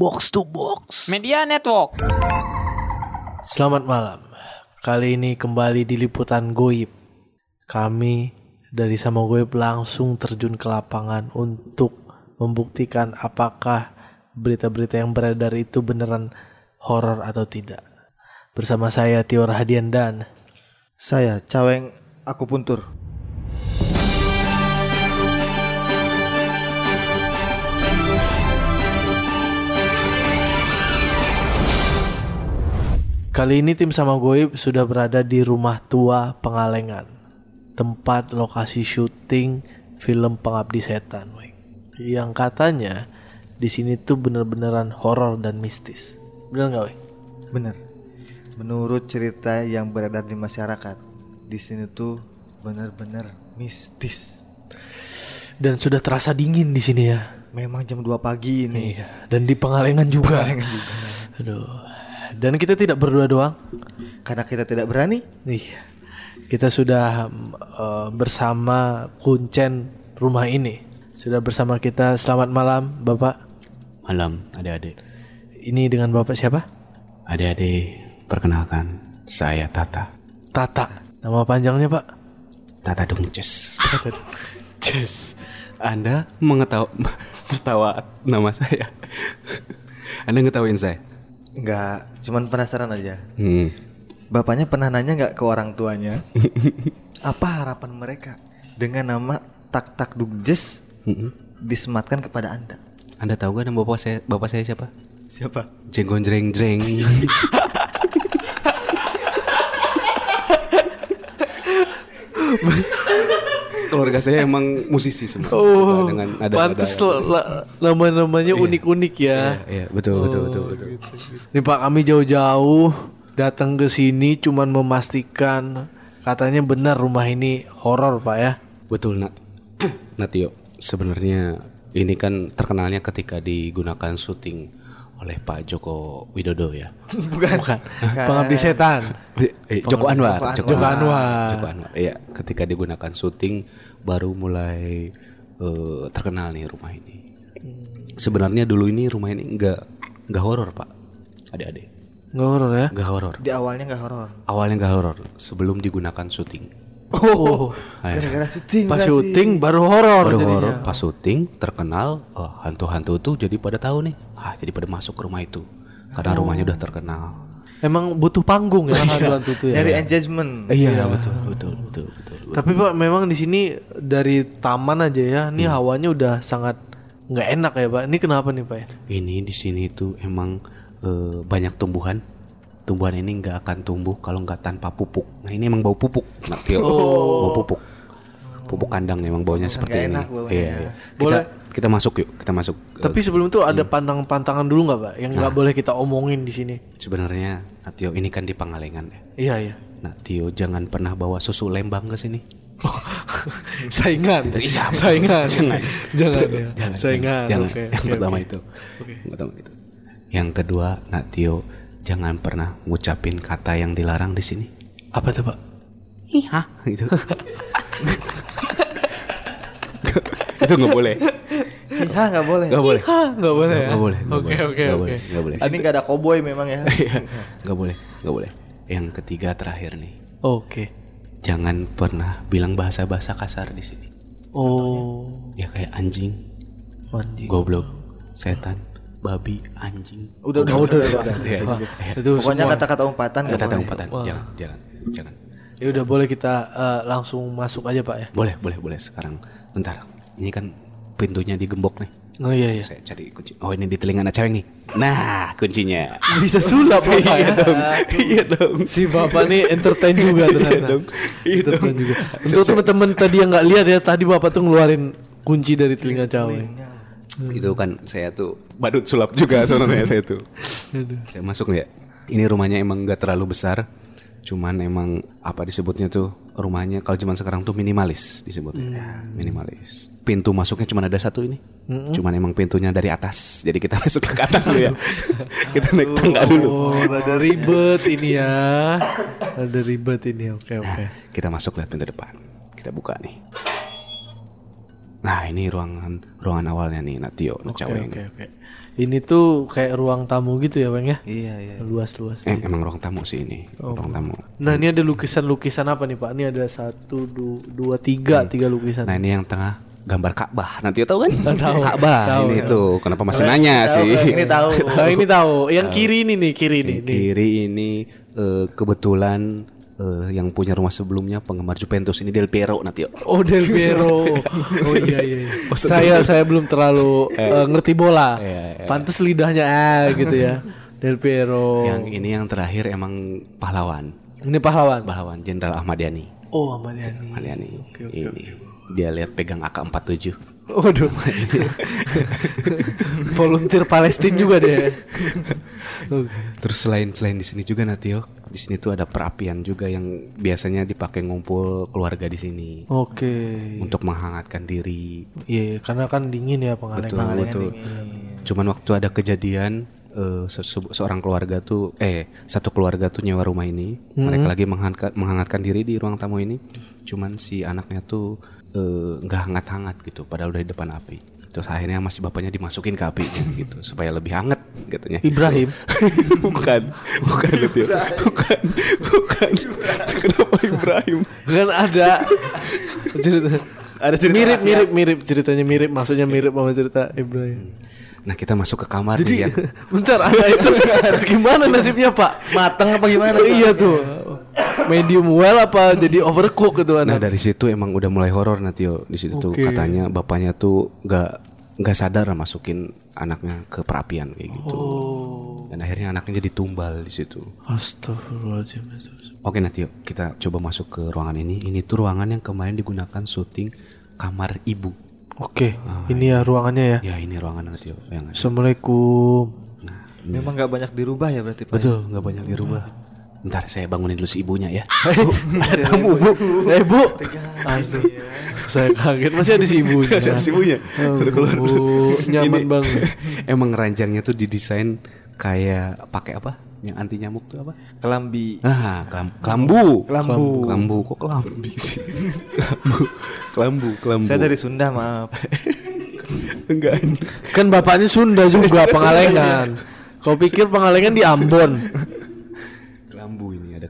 Box to Box. Media Network. Selamat malam. Kali ini kembali di liputan Goib. Kami dari Sama Goib langsung terjun ke lapangan untuk membuktikan apakah berita-berita yang beredar itu beneran horor atau tidak. Bersama saya Tio Rahadian dan Saya Caweng aku puntur. Kali ini tim sama Goib sudah berada di rumah tua Pengalengan, tempat lokasi syuting film Pengabdi Setan, weng. yang katanya di sini tuh bener-beneran horor dan mistis. Bener nggak, weng? Bener. Menurut cerita yang beredar di masyarakat, di sini tuh bener-bener mistis. Dan sudah terasa dingin di sini ya. Memang jam 2 pagi ini. Iya. Dan di Pengalengan juga. Aduh. Dan kita tidak berdua doang. Karena kita tidak berani. Iya. Kita sudah eh, bersama kuncen rumah ini. Sudah bersama kita. Selamat malam, Bapak. Malam, adik-adik. Ini dengan Bapak siapa? Adik-adik, perkenalkan saya Tata. Tata. Nama panjangnya, Pak? Tata Dungces. Ces. Anda mengetahui tertawa nama saya. Anda ngetawain saya? Enggak, cuman penasaran aja. Hmm. Bapaknya pernah nanya nggak ke orang tuanya? apa harapan mereka dengan nama Tak Tak Dugjes Mm-mm. disematkan kepada Anda? Anda tahu gak nama bapak saya bapak saya siapa? Siapa? Jenggon jreng jreng. Keluarga saya emang musisi semua. Oh, dengan ada la- nama-namanya unik-unik ya. Iya, betul betul betul betul. Nih Pak, kami jauh-jauh datang ke sini cuman memastikan katanya benar rumah ini horor, Pak ya. Betul, Nak. Natio, sebenarnya ini kan terkenalnya ketika digunakan syuting oleh Pak Joko Widodo ya. Bukan. Bukan. Pengabdi setan. Eh, Joko Anwar, Joko Joko Anwar. Joko Anwar. Iya, ketika digunakan syuting baru mulai eh, terkenal nih rumah ini. Sebenarnya dulu ini rumah ini enggak enggak horor, Pak. Adik-adik. Nggak horor ya? Enggak horor. Di awalnya nggak horor. Awalnya enggak horor sebelum digunakan syuting. Oh, Ayo. Gara-gara syuting. pas berarti. syuting baru horor Baru horor pas syuting terkenal oh, hantu-hantu tuh jadi pada tahu nih ah jadi pada masuk ke rumah itu karena rumahnya udah terkenal Emang butuh panggung ya hantu-hantu tuh ya. Nyari engagement. iya betul betul betul betul Tapi Pak, memang di sini dari taman aja ya, ini Hmm. hawanya udah sangat nggak enak ya Pak. Ini kenapa nih Pak ya? ini di sini tuh emang eh, banyak tumbuhan tumbuhan ini nggak akan tumbuh kalau nggak tanpa pupuk nah ini emang bau pupuk nah, Tio. bau pupuk pupuk kandang emang baunya seperti ini iya, ya. iya. kita Boleh. kita masuk yuk kita masuk Tapi sebelum itu Hmm. ada pantang-pantangan dulu nggak Pak? Yang Nah. nggak boleh kita omongin di sini. sebenarnya Natio ini kan di Pangalengan ya Iya iya. Nah Tio jangan pernah bawa susu lembang ke sini Saingan. Iya, Saingan. jangan. jangan ya. jangan Saingan. jangan Oke, yang pertama oke. itu yang pertama itu yang kedua nak Tio jangan pernah ngucapin kata yang dilarang di sini Apa tuh Pak? iya gitu itu nggak boleh Iya nggak boleh. nggak boleh Hah, nggak boleh ya? nggak boleh Oke boleh, oke nggak oke. boleh nggak boleh Ini nggak ada koboi memang ya. Iya, nggak boleh nggak boleh yang ketiga terakhir nih Oke. jangan pernah bilang bahasa-bahasa kasar di sini Oh. ya kayak anjing Mandi. goblok setan babi anjing Udah udah udah. udah, udah. Iya, Wah, iya. itu Pokoknya kata-kata umpatan nggak Kata boleh. umpatan jangan jangan jangan Ya udah boleh kita eh, langsung masuk aja Pak ya. boleh boleh boleh sekarang bentar ini kan pintunya digembok nih Oh iya iya. saya cari kunci oh ini di telinga anak cewek nih nah kuncinya Bisa sulap Bapak ya. iya dong Si bapak nih entertain juga ternyata. dong. Iya entertain dong. juga. Untuk teman-teman tadi yang nggak lihat ya, tadi bapak tuh ngeluarin kunci dari telinga cewek. Itu kan saya tuh badut sulap juga sebenarnya saya tuh. Saya masuk ya? Ini rumahnya emang nggak terlalu besar cuman emang apa disebutnya tuh rumahnya kalau zaman sekarang tuh minimalis disebutnya. Minimalis. Pintu masuknya cuma ada satu ini cuman emang pintunya dari atas jadi kita masuk ke atas dulu ya. Kita naik tangga dulu. Oh, rada ribet ini ya. Rada ribet ini. Oke oke. kita masuk lihat pintu depan. Kita buka nih nah ini ruangan ruangan awalnya nih Natio Oke Natio oke oke. Ini tuh kayak ruang tamu gitu ya, Bang ya? Iya iya. Luas-luas. Eh, emang ruang tamu sih ini, ruang tamu. Nah, ini ada lukisan-lukisan apa nih, Pak? Ini ada satu, du- dua, tiga, tiga lukisan. Nah ini yang tengah gambar Ka'bah. Nanti tahu kan? Tahu. Ka'bah Tahu, ini tuh. Kenapa masih nanya sih? Ini tahu. Nah, ini tahu. Yang kiri ini nih, kiri nih. Yang kiri ini eh, kebetulan eh, yang punya rumah sebelumnya penggemar Juventus ini Del Piero nanti. Oh Del Piero. Oh iya iya. iya. saya saya belum terlalu eh, ngerti bola. Pantes lidahnya ah gitu ya. Del Piero. Yang ini yang terakhir emang pahlawan. Ini pahlawan. Pahlawan Jenderal Ahmad Yani. Oh Ahmad Yani. Ahmad Yani. ini. Dia lihat pegang AK-47. Waduh. Volunteer Palestina juga deh. Terus selain selain di sini juga Natio, di sini tuh ada perapian juga yang biasanya dipakai ngumpul keluarga di sini Oke. untuk menghangatkan diri. Iya, karena kan dingin ya Betul, pengalengan. betul. Cuman waktu ada kejadian eh, se- se- seorang keluarga tuh eh satu keluarga tuh nyewa rumah ini. Mereka lagi menghangat, menghangatkan diri di ruang tamu ini. Cuman si anaknya tuh eh, nggak hangat-hangat gitu padahal udah di depan api. Terus akhirnya masih bapaknya dimasukin ke api gitu supaya lebih hangat katanya. Ibrahim. bukan, bukan Natio. Bukan, bukan. Kenapa Ibrahim? kan ada cerita. Ada cerita mirip mirip mirip ceritanya mirip maksudnya mirip sama cerita Ibrahim. Nah kita masuk ke kamar Jadi nih ya. bentar ada itu gimana nasibnya Pak? Matang apa gimana? iya tuh. Medium well apa jadi overcook gitu Nah anak. dari situ emang udah mulai horor Natio di situ tuh Oke. katanya bapaknya tuh nggak nggak sadar masukin anaknya ke perapian kayak gitu. Oh. Dan akhirnya anaknya jadi tumbal di situ. Astagfirullahaladzim. Oke Natio kita coba masuk ke ruangan ini. Ini tuh ruangan yang kemarin digunakan syuting kamar ibu. Oke, ini ya ruangannya ya. Ya ini ruangan Natio yang Assalamualaikum. Nah, Memang nggak banyak dirubah ya berarti Pak. betul nggak banyak dirubah. Bentar saya bangunin dulu si ibunya ya. ada tamu bu. Eh bu. Aduh. Saya kaget masih ada si ibunya. si ibunya. Oh, Keluar. Bu, nyaman Ini banget. Emang ranjangnya tuh didesain kayak pakai apa? Yang anti nyamuk tuh apa? Kelambi. Ah, kelam- kelambu. Kelambu. Kelambu. Kok kelambi sih? kelambu. Kelambu, kelambu. Saya dari Sunda maaf. enggak. Kan bapaknya Sunda juga pengalengan. Kau pikir pengalengan di Ambon?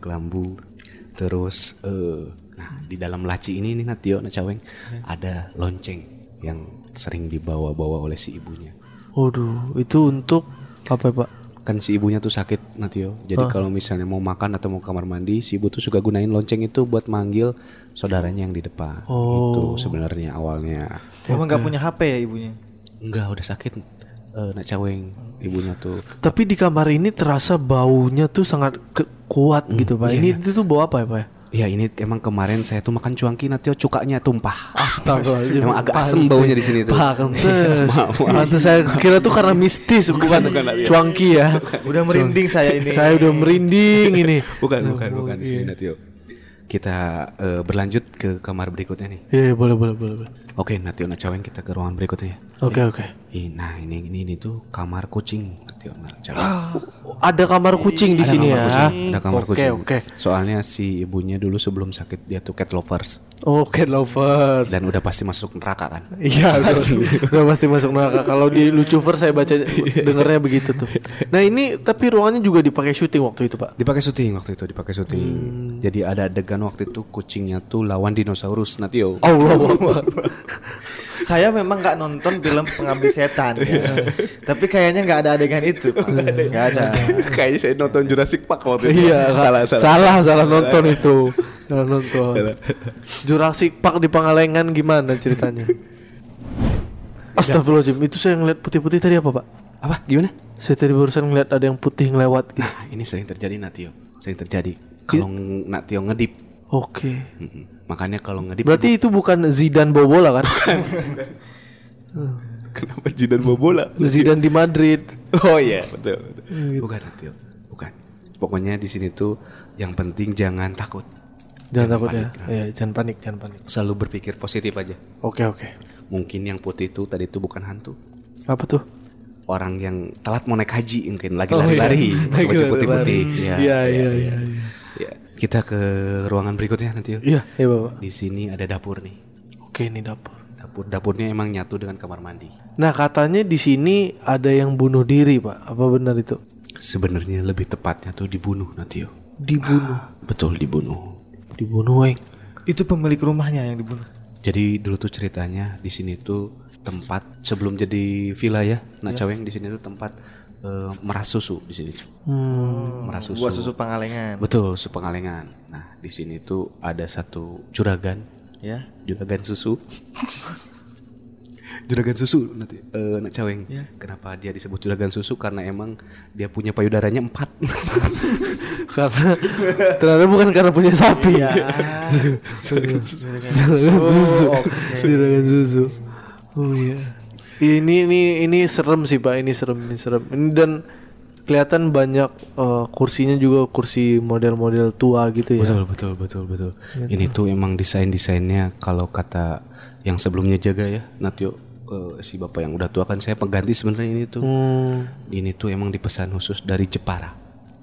Ada kelambu. Terus eh nah di dalam laci ini nih Natio Nacaweng ada lonceng yang sering dibawa-bawa oleh si ibunya. Waduh, itu untuk apa ya, Pak? Kan si ibunya tuh sakit Natio. Jadi kalau misalnya mau makan atau mau kamar mandi, si ibu tuh suka gunain lonceng itu buat manggil saudaranya yang di depan. Itu sebenarnya awalnya. Emang nggak punya HP ya ibunya? Enggak, udah sakit. Eh Nacaweng ibunya tuh. Tapi di kamar ini terasa baunya tuh sangat ke- kuat gitu, Pak. Ini itu tuh bau apa ya, Pak? ya? Ini emang kemarin saya tuh makan cuangki Natio cukanya tumpah. Astagfirullahaladzim. Emang agak asem baunya di sini tuh. Pak, pantes. Pantes saya kira tuh karena mistis bukan, cuangki ya. Udah merinding saya ini. Saya udah merinding ini. Bukan, bukan, bukan di sini Natio. Kita eh, berlanjut ke kamar berikutnya nih. Iya, boleh, boleh, boleh. boleh. Oke, Natio Nacaweng kita ke ruangan berikutnya. ya. Oke, oke. Ih, Nah, ini ini ini tuh kamar kucing Natio Nacaweng. Ada kamar kucing di Ada sini kamar ya. kucing, Ada kamar Oke, kucing. oke. Soalnya si ibunya dulu sebelum sakit dia tuh cat lovers Oh, cat lovers. dan udah pasti masuk neraka kan. Iya, udah, udah pasti masuk neraka. Kalau di Lucifer saya baca dengernya begitu tuh. Nah ini tapi ruangannya juga dipakai syuting waktu itu pak. Dipakai syuting waktu itu, dipakai syuting. Jadi ada adegan waktu itu kucingnya tuh lawan dinosaurus Natio. Allah Saya memang nggak nonton film pengabdi setan ya. Tapi kayaknya nggak ada adegan itu. Nggak ada. Kayaknya saya nonton Jurassic Park waktu itu. Iya, salah, salah, salah, nonton itu. Salah nonton. Jurassic Park di Pangalengan gimana ceritanya? Astagfirullahaladzim, itu saya ngeliat putih-putih tadi apa pak? Apa? Gimana? Saya tadi barusan ngeliat ada yang putih ngelewat gitu. Nah, ini sering terjadi Natio. Sering terjadi. Kalau Natio ngedip. Oke. Mm-mm. Makanya kalau ngedip Berarti itu bukan Zidane bawa bola kan? kenapa Jidan bawa bola? Zidane di Madrid. Oh iya, betul, betul. Bukan Natio. Bukan. Pokoknya di sini tuh yang penting jangan takut. Jangan takut ya. Iya, jangan panik, jangan panik. Selalu berpikir positif aja. Oke, oke. Mungkin yang putih itu tadi itu bukan hantu. Apa tuh? Orang yang telat mau naik haji mungkin lagi lari-lari, pakai Lagi baju putih-putih. Iya, iya, iya, iya. Ya, Kita ke ruangan berikutnya nanti yuk. Iya, iya Bapak. Di sini ada dapur nih. Oke, ini dapur. Dapur dapur. Dapurnya emang nyatu dengan kamar mandi. Nah katanya di sini ada yang bunuh diri pak. Apa benar itu? Sebenarnya lebih tepatnya tuh dibunuh Natio. Dibunuh. Betul dibunuh. Dibunuh weng. Itu pemilik rumahnya yang dibunuh. Jadi dulu tuh ceritanya di sini tuh tempat sebelum jadi villa ya, Nak Caweng di sini tuh tempat eh, meras susu di sini. Hmm. Meras susu. Buat susu pangalengan. Betul, susu Pengalengan. Nah, di sini tuh ada satu juragan, Ya. juragan susu. juragan susu nanti eh, Nak Caweng. Kenapa dia disebut juragan susu? Karena emang dia punya payudaranya empat. karena ternyata bukan karena punya sapi. Ya. Juragan susu. Juragan susu. Oh iya. Ini ini ini serem sih pak. Ini serem ini serem. Ini dan kelihatan banyak eh, kursinya juga kursi model-model tua gitu ya. Betul, betul, betul, betul. Ini tuh emang desain-desainnya kalau kata yang sebelumnya jaga ya, Natio eh, si bapak yang udah tua kan saya pengganti sebenarnya ini tuh. Hmm, Ini tuh emang dipesan khusus dari Jepara.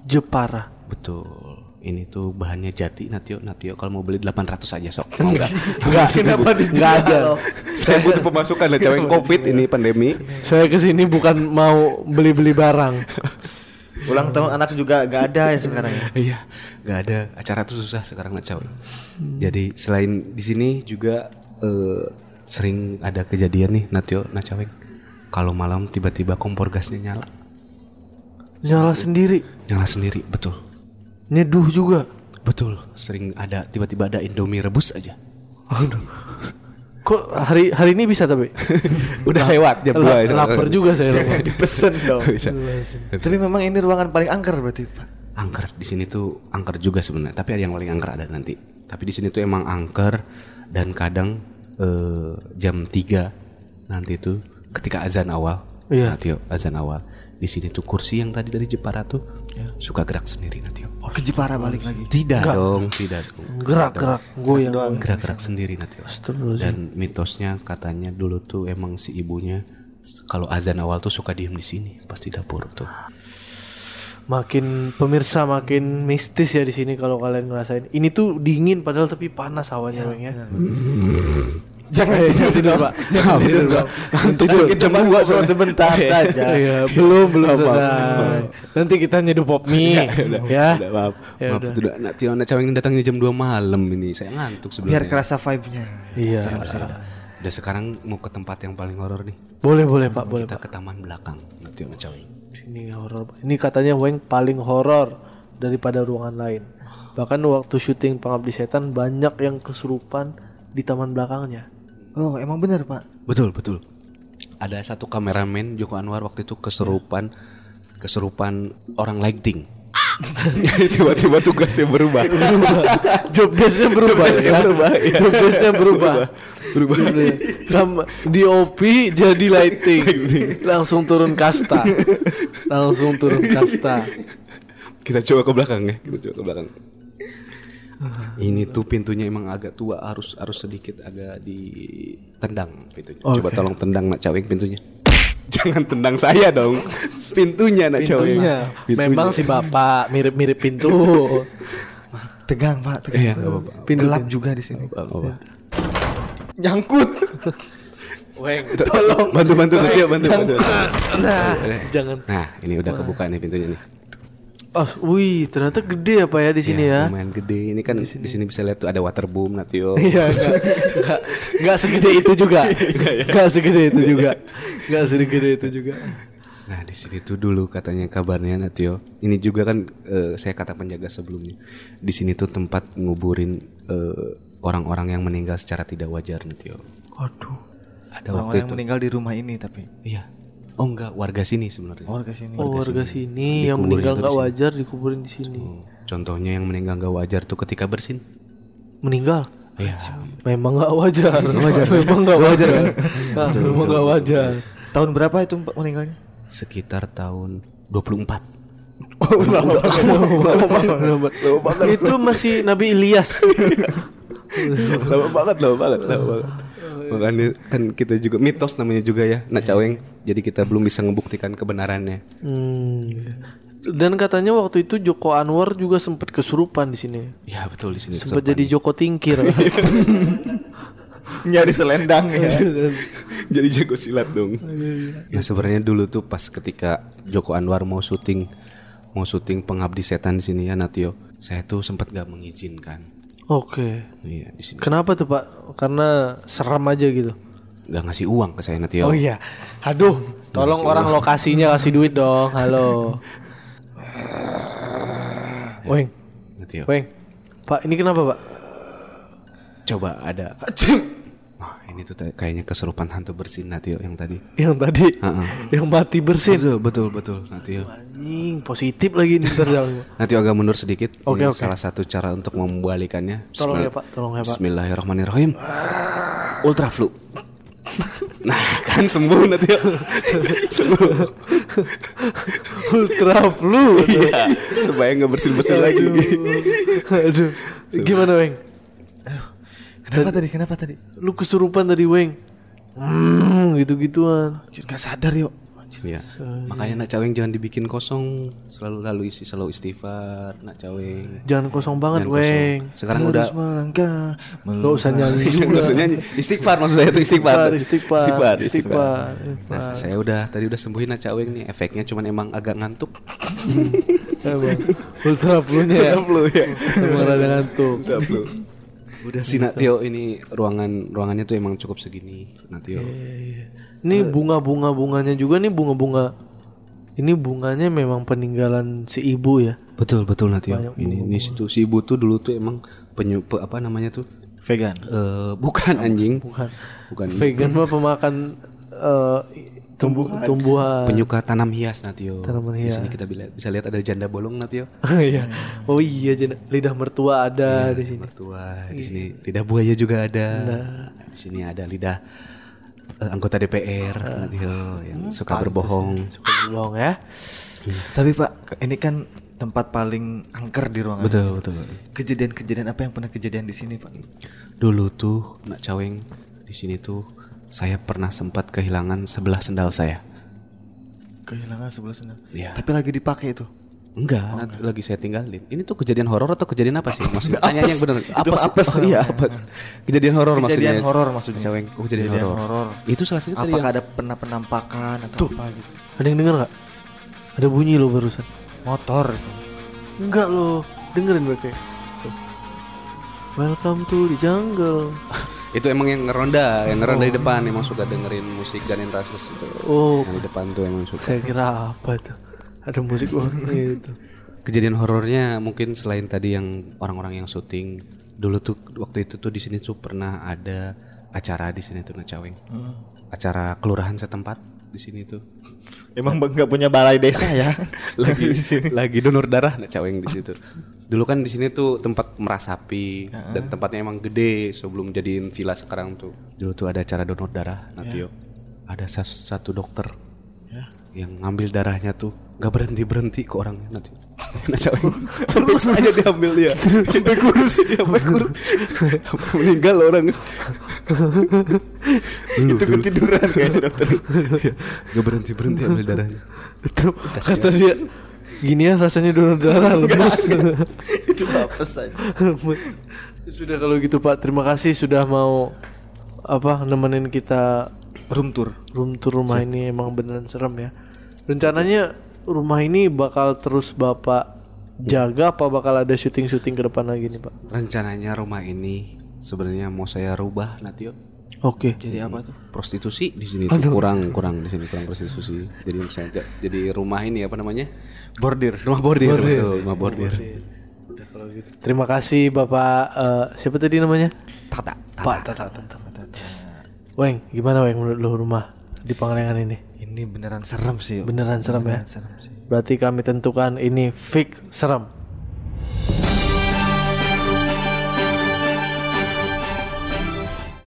Jepara. Betul. Ini tuh bahannya jati Natio, Natio kalau mau beli 800 aja sok. Enggak, enggak, enggak ada. saya butuh pemasukan lah cewek Covid ini pandemi. Saya ke sini bukan mau beli-beli barang. Ulang tahun anak juga gak ada ya sekarang ya. Iya, nggak ada acara tuh susah sekarang nggak cewek. Jadi selain di sini juga eh, sering ada kejadian nih Natio Nacaweng. Kalau malam tiba-tiba kompor gasnya nyala, Nyala sendiri. nyala sendiri, betul, Nyeduh juga. betul. Sering ada tiba-tiba ada Indomie rebus aja. Aduh. Kok hari hari ini bisa tapi? Udah lewat jam dua. lapar juga saya. lapar. Dipesen dong. Bisa. Tapi memang ini ruangan paling angker berarti Pak. Angker di sini tuh angker juga sebenarnya, tapi ada yang paling angker ada nanti. Tapi di sini tuh emang angker dan kadang eh, jam 3 nanti tuh ketika azan awal, Iya. Natio azan awal. Di sini tuh kursi yang tadi dari Jepara tuh suka gerak sendiri Natio. Ke Jepara balik lagi. Tidak dong, tidak dong. Gerak-gerak goyang. Gerak-gerak sendiri. Astagfirullahaladzim. Dan mitosnya katanya dulu tuh emang si ibunya kalau azan awal tuh suka diem di sini, pasti dapur tuh. Makin pemirsa makin mistis ya di sini kalau kalian ngerasain. Ini tuh dingin padahal tapi panas hawanya Bang, ya. Jangan jangan tidur pak. Jangan tidur pak. Tidur kita cuma ngobrol sebentar saja. Iya belum belum selesai. Nanti kita nyeduh pop mie ya. Udah, maaf. Ya maaf itu udah. Nah, Tio Anak Caweng ini datangnya jam 2 malam ini. Saya ngantuk Biar sebenarnya. kerasa vibe-nya. Iya. Udah sekarang mau ke tempat yang paling horor nih. Boleh boleh pak boleh Kita ke taman belakang. Tio Anak Caweng. Ini horor. Ini katanya Weng paling horor daripada ruangan lain. Bahkan waktu syuting Pengabdi Setan banyak yang kesurupan di taman belakangnya. Oh, emang benar Pak. Betul, betul. Ada satu kameramen Joko Anwar waktu itu keserupan keserupan orang lighting. Jadi tiba-tiba tugasnya berubah. Job desk-nya berubah Job desk-nya ya. berubah, iya. Job desk-nya berubah. Berubah. Di OP jadi lighting. Langsung turun kasta. Langsung turun kasta. Kita coba ke belakang ya. Kita coba ke belakang. Ini tuh pintunya emang agak tua, harus harus sedikit agak ditendang pintunya. Coba tolong tendang Nak Caweng pintunya. Jangan tendang saya dong. Pintunya Nak Caweng. Pintunya. Memang si Bapak mirip-mirip pintu. Tegang Pak, tegang. Iya, enggak apa-apa. Pintu gelap juga di sini. Bang, apa? Nyangkut. Weng. Tolong bantu bantu bantu bantu bantu. Nah, jangan. Nah, ini udah kebuka nih pintunya nih. Oh, wih, ternyata gede ya Pak ya di sini ya. Lumayan gede. Ini kan di sini bisa lihat tuh ada waterboom Natio. Iya, enggak, segede itu juga. Enggak segede itu juga. Enggak segede itu juga. Nah di sini tuh dulu katanya kabarnya Natio. Ini juga kan eh, saya kata penjaga sebelumnya. Di sini tuh tempat nguburin eh, orang-orang yang meninggal secara tidak wajar Natio. Waduh. Ada Orang waktu yang itu. meninggal di rumah ini tapi. Iya. Oh enggak warga sini sebenarnya. Warga sini. Oh, warga sini yang Dikuburin meninggal sini. wajar dikuburin di sini. Contohnya yang meninggal nggak wajar tuh ketika bersin. Meninggal. Iya. Memang enggak wajar. wajar. Memang enggak wajar kan? Nah, memang enggak wajar. Tahun berapa itu Pak meninggalnya? Sekitar tahun 24. Itu masih Nabi Ilyas. lama banget, lama banget, lama banget. Makanya kan kita juga mitos namanya juga ya, Nak Caweng. Jadi kita belum bisa membuktikan kebenarannya. Hmm. Dan katanya waktu itu Joko Anwar juga sempat kesurupan di sini. Ya betul di sini. Sempat jadi Joko Tingkir. Nyari selendang ya. Jadi jago silat dong. Nah sebenarnya dulu tuh pas ketika Joko Anwar mau syuting mau syuting pengabdi setan di sini ya Natio, saya tuh sempat gak mengizinkan. Oke. Iya di sini. Kenapa tuh Pak? Karena seram aja gitu. Gak ngasih uang ke saya Natio. Oh iya. Aduh, tolong orang lokasinya kasih duit dong. Halo. Weng. Weng. Pak, ini kenapa, Pak? Coba ada. Ini tuh kayaknya kesurupan hantu bersin Natio yang tadi. Yang tadi Heeh. yang mati bersin. Betul betul betul Natio. Anjing, positif lagi nih ntar. Natio agak mundur sedikit. Oke, Ini oke. Salah satu cara untuk membalikannya. Tolong ya, Pak. Tolong ya, Pak. Bismillahirrahmanirrahim. Ultra flu. Nah kan sembuh Natio. sembuh. Ultra flu. Iya. Supaya nggak bersin bersin lagi. Aduh. Gimana, Weng? Kenapa tadi? Kenapa tadi? Lu kesurupan tadi, Weng. Hmm, gitu-gituan. Anjir gak sadar yuk. Iya. Makanya nak caweng jangan dibikin kosong. Selalu lalu isi selalu istighfar nak caweng. Jangan kosong banget, Jangan kosong. Weng. Sekarang udah melangkah. Gak usah nyanyi Nggak juga. usah nyanyi. Istighfar maksud saya itu istighfar. Istighfar, istighfar, istighfar. istighfar, Nah, saya udah tadi udah sembuhin nak caweng nih. Efeknya cuman emang agak ngantuk. Ultra flu-nya ya. Ultra flu, ya. Emang rada ngantuk. Udah bro. Udah sih Natio ini ruangan ruangannya tuh emang cukup segini Natio. Ini bunga-bunga bunganya juga nih bunga-bunga. Ini bunganya memang peninggalan si ibu ya. Betul betul Natio. Ini ini situ si ibu tuh dulu tuh emang penyu pe- apa namanya tuh? Vegan. Eh bukan anjing. Bukan. Bukan. Vegan mah pemakan eh, tumbuh tumbuhan. Penyuka tanam hias Natio. Tanaman Di hias. sini kita bila- bisa lihat ada janda bolong Natio. Iya. Oh iya jen- lidah mertua ada di sini. Mertua di sini lidah buaya juga ada. Di sini ada lidah eh, anggota DPR Natio yang suka berbohong. Suka berbohong ya. Tapi Pak, ini kan tempat paling angker di ruangan. Betul betul. Kejadian-kejadian apa yang pernah kejadian di sini Pak? Dulu tuh nak caweng di sini tuh saya pernah sempat kehilangan sebelah sendal saya. Kehilangan sebelah sana. Iya. Tapi lagi dipakai itu. Enggak, nanti lagi saya tinggalin. Ini tuh kejadian horor atau kejadian apa sih? Maksudnya tanya yang benar. Apa sih? apes. Iya, apes. Kejadian horor maksudnya. Kejadian horor maksudnya. Oh, kejadian, Kejadian horor. Itu salah satu tadi Apakah ada pernah penampakan atau apa gitu? Ada yang denger nggak? Ada bunyi lo barusan. Motor. Enggak lo, dengerin mereka. Welcome to the jungle. Itu emang yang ngeronda, yang ngeronda di depan emang suka dengerin musik dan Rasus itu. Oh, Yang di depan tuh emang suka. saya kira apa tuh? Ada musik oh, gitu. Kejadian horornya mungkin selain tadi yang orang-orang yang syuting dulu tuh waktu itu tuh di sini tuh pernah ada acara di sini tuh Nacaweng. Acara kelurahan setempat di sini tuh. Emang nggak punya balai desa ya? lagi lagi donor darah Nacaweng di situ. Dulu kan di sini tuh tempat merasapi dan tempatnya emang gede sebelum jadiin villa sekarang tuh. Dulu tuh ada acara donor darah Natio. Ada sas- satu dokter yang ngambil darahnya tuh nggak berhenti berhenti ke orangnya nanti. Nacaweng terus aja diambil dia. Sampai kurus, sampai kurus. Meninggal orang. itu ketiduran kayaknya dokter. Gak berhenti berhenti ambil darahnya. Betul. Kata dia gini ya rasanya donor darah lemes. itu apes aja. sudah kalau gitu Pak, terima kasih sudah mau apa nemenin kita Room tour. room tour rumah ini emang beneran serem ya. Rencananya rumah ini bakal terus Bapak jaga apa bakal ada syuting-syuting ke depan lagi nih Pak? Rencananya rumah ini sebenarnya mau saya rubah Natio. Oke. Jadi apa tuh? Prostitusi di sini tuh kurang kurang di sini kurang prostitusi. Jadi saya ja- jadi rumah ini apa namanya? Bordir. Rumah bordir, betul, rumah bordir. Udah kalau gitu. Terima kasih Bapak eh, siapa tadi namanya? Tata, tata. Pak Tata Tata. Weng, gimana Weng menurut lu rumah di Pangalengan ini? Ini beneran serem sih. Beneran serem ya? Serem sih. Berarti kami tentukan ini fix serem.